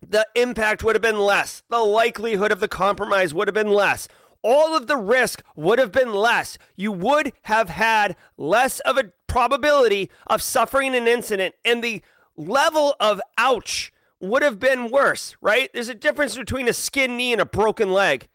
the impact would have been less. The likelihood of the compromise would have been less. All of the risk would have been less. You would have had less of a probability of suffering an incident, and the level of ouch would have been worse, right? There's a difference between a skin knee and a broken leg.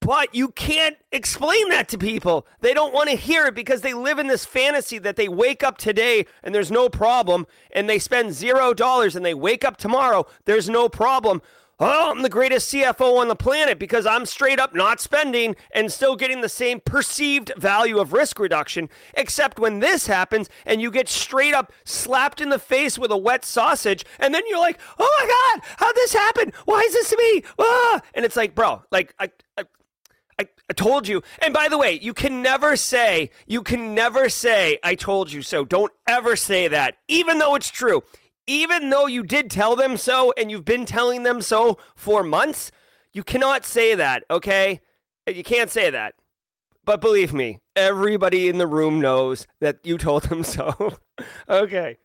But you can't explain that to people. They don't want to hear it because they live in this fantasy that they wake up today and there's no problem, and they spend zero dollars and they wake up tomorrow, there's no problem. Oh, I'm the greatest CFO on the planet because I'm straight up not spending and still getting the same perceived value of risk reduction. Except when this happens and you get straight up slapped in the face with a wet sausage, and then you're like, oh my God, how'd this happen? Why is this to me? Ah! And it's like, bro, like, I, I I, I told you. And by the way, you can never say, you can never say, I told you so. Don't ever say that, even though it's true even though you did tell them so and you've been telling them so for months, you cannot say that, okay? You can't say that. But believe me, everybody in the room knows that you told them so. okay.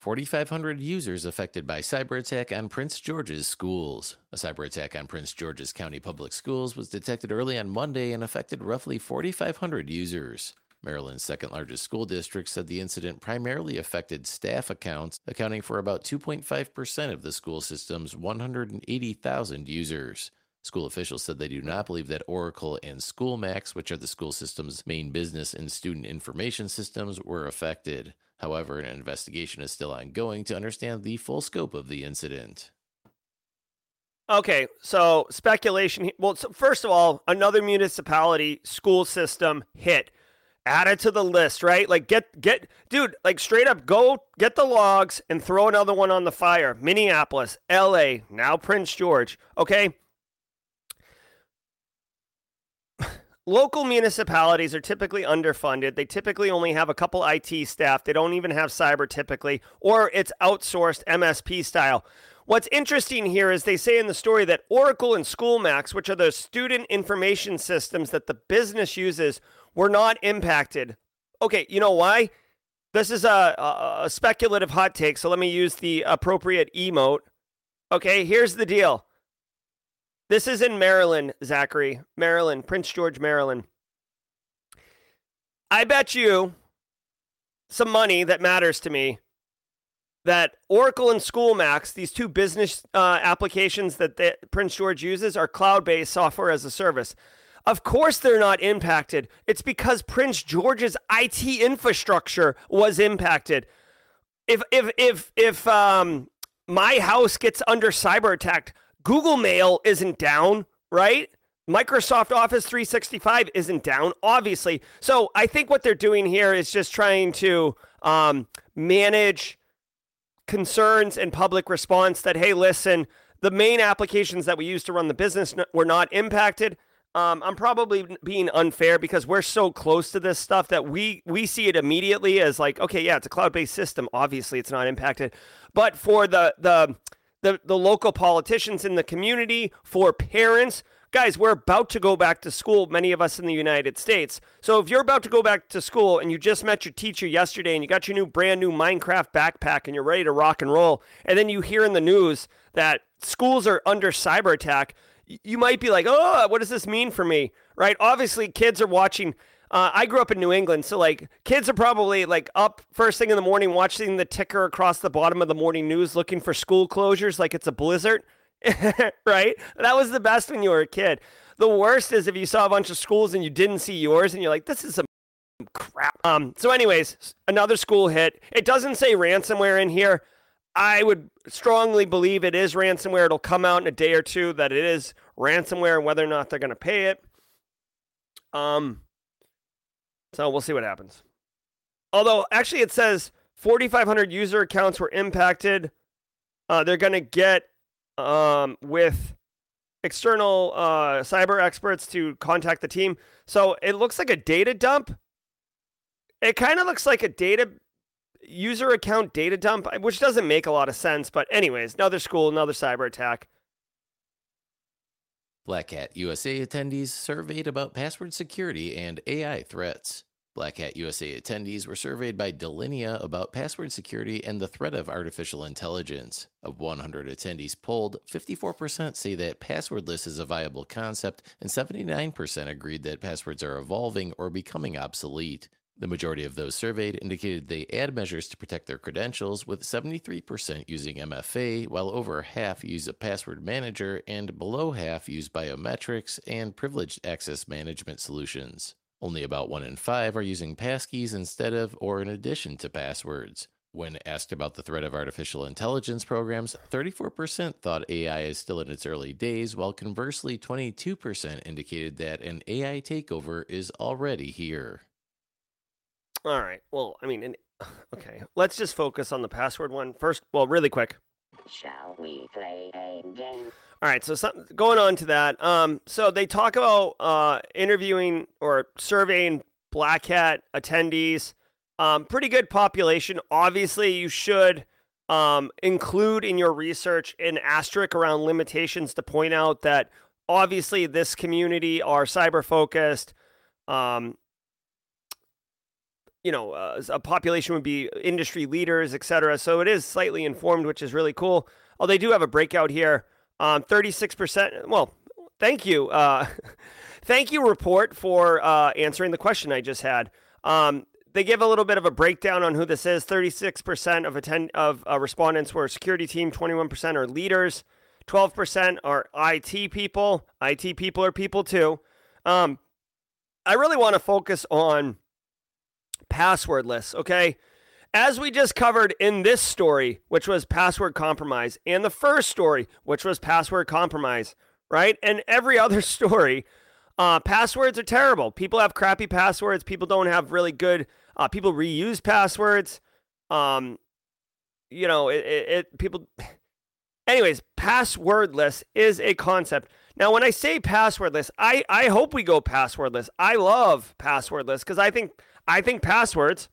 4,500 users affected by cyber attack on Prince George's schools. A cyber attack on Prince George's County Public Schools was detected early on Monday and affected roughly 4,500 users. Maryland's second largest school district said the incident primarily affected staff accounts, accounting for about 2.5% of the school system's 180,000 users. School officials said they do not believe that Oracle and SchoolMax, which are the school system's main business and student information systems, were affected. However, an investigation is still ongoing to understand the full scope of the incident. Okay, so speculation. Well, so first of all, another municipality school system hit add it to the list, right? Like get get dude, like straight up go get the logs and throw another one on the fire. Minneapolis, LA, now Prince George. Okay. Local municipalities are typically underfunded. They typically only have a couple IT staff. They don't even have cyber typically, or it's outsourced MSP style. What's interesting here is they say in the story that Oracle and SchoolMax, which are the student information systems that the business uses, were not impacted. Okay, you know why? This is a, a, speculative hot take, so let me use the appropriate emote. Okay, here's the deal. This is in Maryland, Zachary. Maryland, Prince George, Maryland. I bet you some money that matters to me that Oracle and SchoolMax, these two business uh, applications that the, Prince George uses, are cloud based software as a service. Of course, they're not impacted. It's because Prince George's IT infrastructure was impacted. If if if if um, my house gets under cyber attack, Google Mail isn't down, right? Microsoft Office 365 isn't down, obviously. So I think what they're doing here is just trying to um, manage concerns and public response that, hey, listen, the main applications that we use to run the business were not impacted. Um, I'm probably being unfair because we're so close to this stuff that we we see it immediately as like, okay, yeah, it's a cloud-based system. Obviously, it's not impacted. But for the the the, the local politicians in the community, for parents, guys, we're about to go back to school, many of us in the United States. So if you're about to go back to school and you just met your teacher yesterday and you got your new brand new Minecraft backpack and you're ready to rock and roll, and then you hear in the news that schools are under cyber attack, you might be like, oh, what does this mean for me? Right? Obviously, kids are watching. Uh, I grew up in New England, so like kids are probably like up first thing in the morning watching the ticker across the bottom of the morning news looking for school closures like it's a blizzard. right? That was the best when you were a kid. The worst is if you saw a bunch of schools and you didn't see yours and you're like, this is some crap. Um, so, anyways, another school hit. It doesn't say ransomware in here. I would strongly believe it is ransomware. It'll come out in a day or two that it is ransomware and whether or not they're going to pay it. Um, so we'll see what happens. Although, actually, it says 4,500 user accounts were impacted. Uh, they're going to get um, with external uh, cyber experts to contact the team. So it looks like a data dump. It kind of looks like a data user account data dump, which doesn't make a lot of sense. But, anyways, another school, another cyber attack. Black Hat USA attendees surveyed about password security and AI threats. Black Hat USA attendees were surveyed by Delinea about password security and the threat of artificial intelligence. Of 100 attendees polled, 54% say that passwordless is a viable concept, and 79% agreed that passwords are evolving or becoming obsolete. The majority of those surveyed indicated they add measures to protect their credentials, with 73% using MFA, while over half use a password manager, and below half use biometrics and privileged access management solutions. Only about 1 in 5 are using passkeys instead of or in addition to passwords. When asked about the threat of artificial intelligence programs, 34% thought AI is still in its early days, while conversely, 22% indicated that an AI takeover is already here. All right. Well, I mean, okay. Let's just focus on the password one first. Well, really quick. Shall we play a game? All right, so some, going on to that. Um, so they talk about uh, interviewing or surveying Black Hat attendees. Um, pretty good population. Obviously, you should um, include in your research an asterisk around limitations to point out that obviously this community are cyber focused. Um, you know, uh, a population would be industry leaders, et cetera. So it is slightly informed, which is really cool. Oh, they do have a breakout here. Um, 36%. Well, thank you. Uh, thank you, report, for uh, answering the question I just had. Um, they give a little bit of a breakdown on who this is. 36% of attend of uh, respondents were security team, 21% are leaders, 12% are IT people. IT people are people too. Um, I really want to focus on passwordless, okay? As we just covered in this story, which was password compromise, and the first story, which was password compromise, right? And every other story, uh, passwords are terrible. People have crappy passwords. People don't have really good. Uh, people reuse passwords. Um, you know, it, it, it people. Anyways, passwordless is a concept. Now, when I say passwordless, I I hope we go passwordless. I love passwordless because I think I think passwords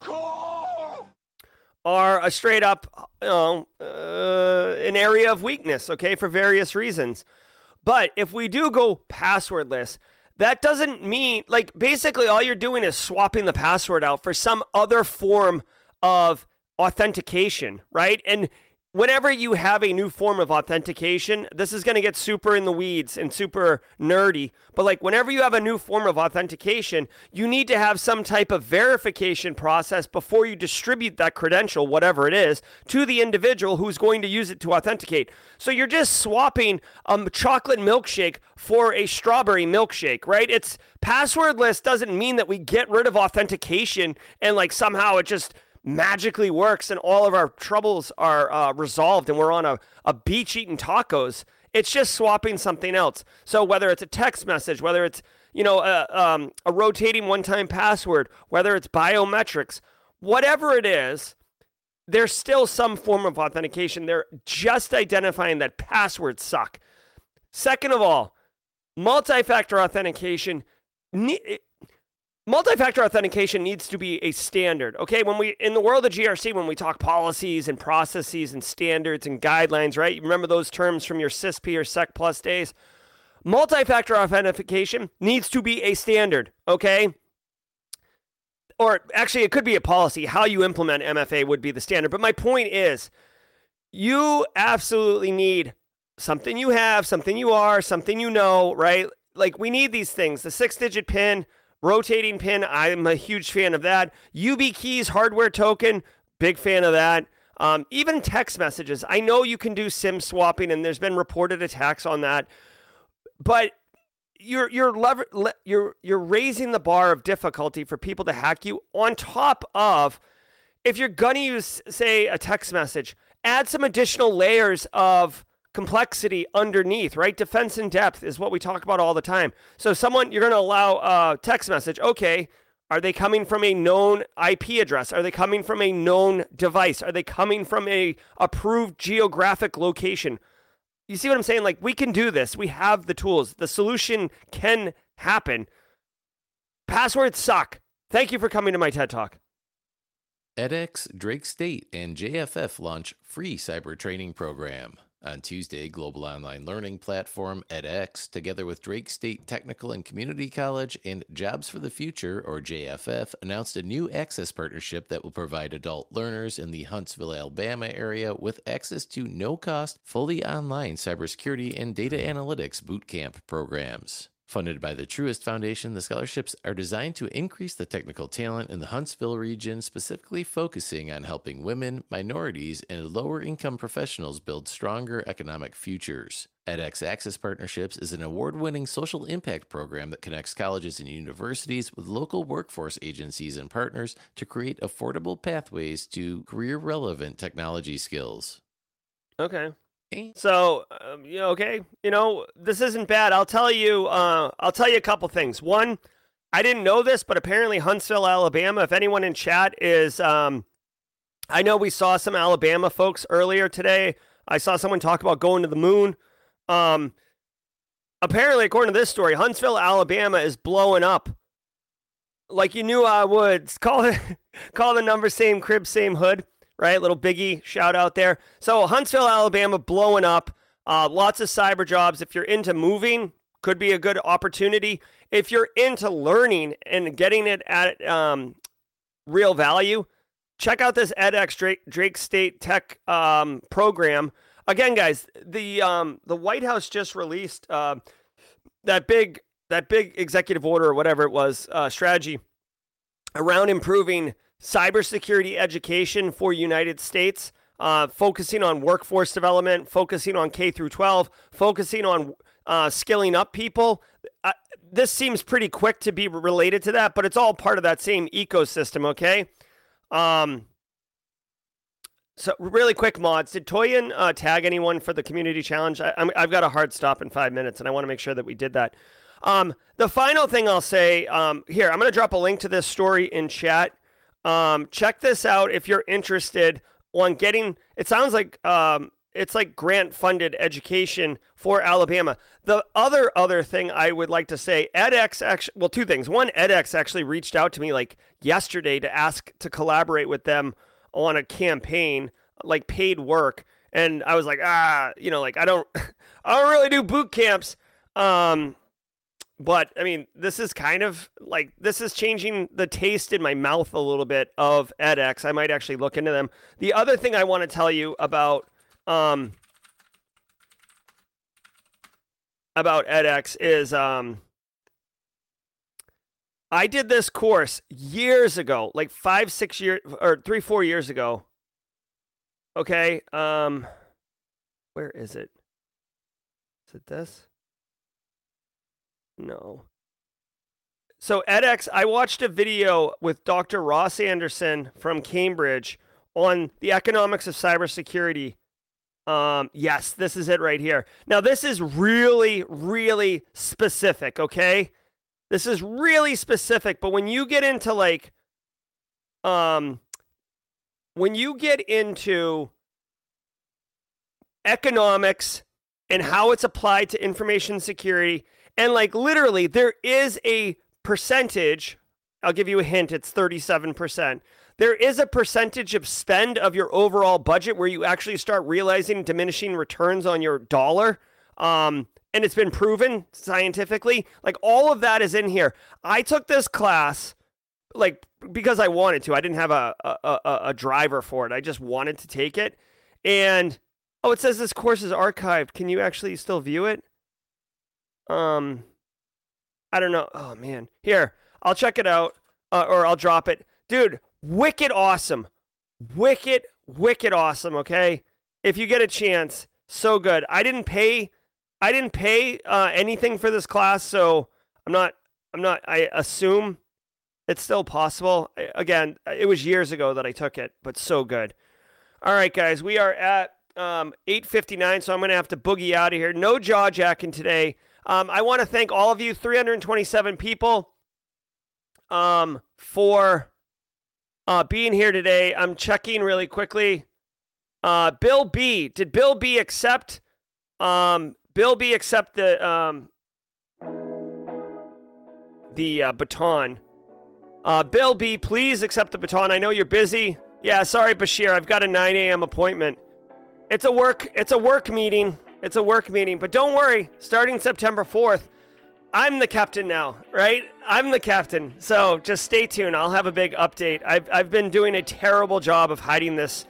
are a straight up, you know, uh, an area of weakness, okay, for various reasons. But if we do go passwordless, that doesn't mean, like, basically all you're doing is swapping the password out for some other form of authentication, right? And whenever you have a new form of authentication, this is going to get super in the weeds and super nerdy. But like whenever you have a new form of authentication, you need to have some type of verification process before you distribute that credential, whatever it is, to the individual who's going to use it to authenticate. So you're just swapping a chocolate milkshake for a strawberry milkshake, right? It's passwordless doesn't mean that we get rid of authentication and like somehow it just magically works and all of our troubles are uh, resolved and we're on a, a beach eating tacos. It's just swapping something else. So whether it's a text message, whether it's you know a, um, a rotating one-time password, whether it's biometrics, whatever it is, there's still some form of authentication. They're just identifying that passwords suck. Second of all, multi-factor authentication multi-factor authentication needs to be a standard okay? When we in the world of grc when we talk policies and processes and standards and guidelines right? You remember those terms from your CISSP or sec plus days? Multi-factor authentication needs to be a standard okay? Or actually it could be a policy. How you implement mfa would be the standard. But my point is you absolutely need something you have something you are something you know right? Like we need these things. The six digit pin Rotating pin, I'm a huge fan of that. UB keys, hardware token, big fan of that. Um, even text messages. I know you can do SIM swapping, and there's been reported attacks on that, but you're you're lever- le- you're you're raising the bar of difficulty for people to hack you. On top of, if you're gonna use, say, a text message, add some additional layers of complexity underneath, right? Defense in depth is what we talk about all the time. So, someone, you're going to allow a text message. Okay, are they coming from a known IP address? Are they coming from a known device? Are they coming from a approved geographic location? You see what I'm saying? Like we can do this. We have the tools. The solution can happen. Passwords suck. Thank you for coming to my TED Talk. edX, Drake State, and JFF launch free cyber training program. On Tuesday, global online learning platform edX, together with Drake State Technical and Community College and Jobs for the Future, or JFF, announced a new access partnership that will provide adult learners in the Huntsville, Alabama area with access to no cost, fully online cybersecurity and data analytics bootcamp programs. Funded by the Truist Foundation, the scholarships are designed to increase the technical talent in the Huntsville region, specifically focusing on helping women, minorities, and lower income professionals build stronger economic futures. edX Access Partnerships is an award winning social impact program that connects colleges and universities with local workforce agencies and partners to create affordable pathways to career relevant technology skills. Okay. So, um, yeah, okay, you know, this isn't bad. I'll tell you. Uh, I'll tell you a couple things. One, I didn't know this, but apparently Huntsville, Alabama. If anyone in chat is, um, I know we saw some Alabama folks earlier today. I saw someone talk about going to the moon. Um, apparently, according to this story, Huntsville, Alabama is blowing up. Like you knew I would. Call it, call the number same crib, same hood right? Little biggie shout out there. So Huntsville, Alabama, blowing up. Uh, lots of cyber jobs. If you're into moving, could be a good opportunity. If you're into learning and getting it at um, real value, check out this edX Drake, Drake State Tech um, program. Again, guys, the um, the White House just released uh, that big that big executive order or whatever it was uh, strategy around improving cybersecurity education for United States, uh, focusing on workforce development, focusing on K through 12, focusing on uh, skilling up people. Uh, this seems pretty quick to be related to that, but it's all part of that same ecosystem. Okay. Um, so really quick mods. Did Toyin uh, tag anyone for the community challenge? I, have got a hard stop in five minutes, and I want to make sure that we did that. Um, the final thing I'll say um, here, I'm going to drop a link to this story in chat. Um, check this out if you're interested on getting. It sounds like um, it's like grant funded education for Alabama. The other other thing I would like to say, edX actually, well, two things. One, edX actually reached out to me like yesterday to ask to collaborate with them on a campaign, like paid work, and I was like, ah, you know, like I don't, I don't really do boot camps. Um, but I mean, this is kind of like this is changing the taste in my mouth a little bit of edX. I might actually look into them. The other thing I want to tell you about um, about edX is um, I did this course years ago, like five, six years or three, four years ago. Okay, um, where is it? Is it this? No. So edX, I watched a video with Dr. Ross Anderson from Cambridge on the economics of cybersecurity. Um, yes, this is it right here. Now, this is really, really specific, okay? This is really specific, but when you get into like, um, when you get into economics and how it's applied to information security, and like literally, there is a percentage. I'll give you a hint. It's 37%. There is a percentage of spend of your overall budget where you actually start realizing diminishing returns on your dollar. Um, and it's been proven scientifically. Like all of that is in here. I took this class like because I wanted to. I didn't have a, a, a, a driver for it. I just wanted to take it. And oh, it says this course is archived. Can you actually still view it? Um, I don't know. Oh man, here I'll check it out, uh, or I'll drop it, dude. Wicked awesome, wicked, wicked awesome. Okay, if you get a chance, so good. I didn't pay, I didn't pay uh, anything for this class, so I'm not, I'm not. I assume it's still possible. Again, it was years ago that I took it, but so good. All right, guys, we are at um, 8:59, so I'm gonna have to boogie out of here. No jaw jacking today. Um, I want to thank all of you, 327 people, um, for uh, being here today. I'm checking really quickly. Uh, Bill B. Did Bill B. accept? Um, Bill B. accept the um, the uh, baton? Uh, Bill B. Please accept the baton. I know you're busy. Yeah, sorry, Bashir. I've got a 9 a.m. appointment. It's a work. It's a work meeting. It's a work meeting, but don't worry. Starting September 4th, I'm the captain now, right? I'm the captain. So just stay tuned. I'll have a big update. I've, I've been doing a terrible job of hiding this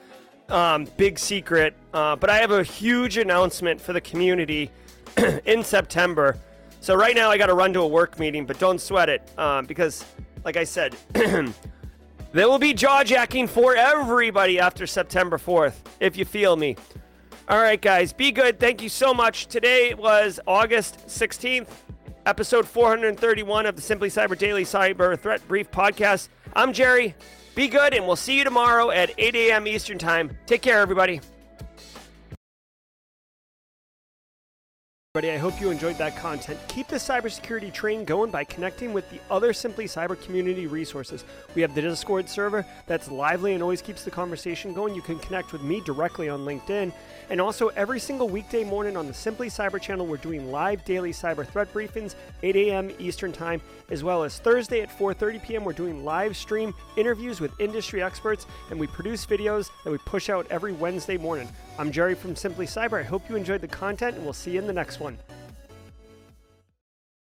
um, big secret, uh, but I have a huge announcement for the community in September. So right now I got to run to a work meeting, but don't sweat it um, because, like I said, there will be jaw jacking for everybody after September 4th, if you feel me. All right, guys, be good. Thank you so much. Today was August 16th, episode 431 of the Simply Cyber Daily Cyber Threat Brief podcast. I'm Jerry. Be good, and we'll see you tomorrow at 8 a.m. Eastern Time. Take care, everybody. Everybody, I hope you enjoyed that content. Keep the cybersecurity train going by connecting with the other Simply Cyber community resources. We have the Discord server that's lively and always keeps the conversation going. You can connect with me directly on LinkedIn. And also, every single weekday morning on the Simply Cyber channel, we're doing live daily cyber threat briefings, 8 a.m. Eastern Time, as well as Thursday at 4:30 p.m. We're doing live stream interviews with industry experts, and we produce videos that we push out every Wednesday morning. I'm Jerry from Simply Cyber. I hope you enjoyed the content, and we'll see you in the next one.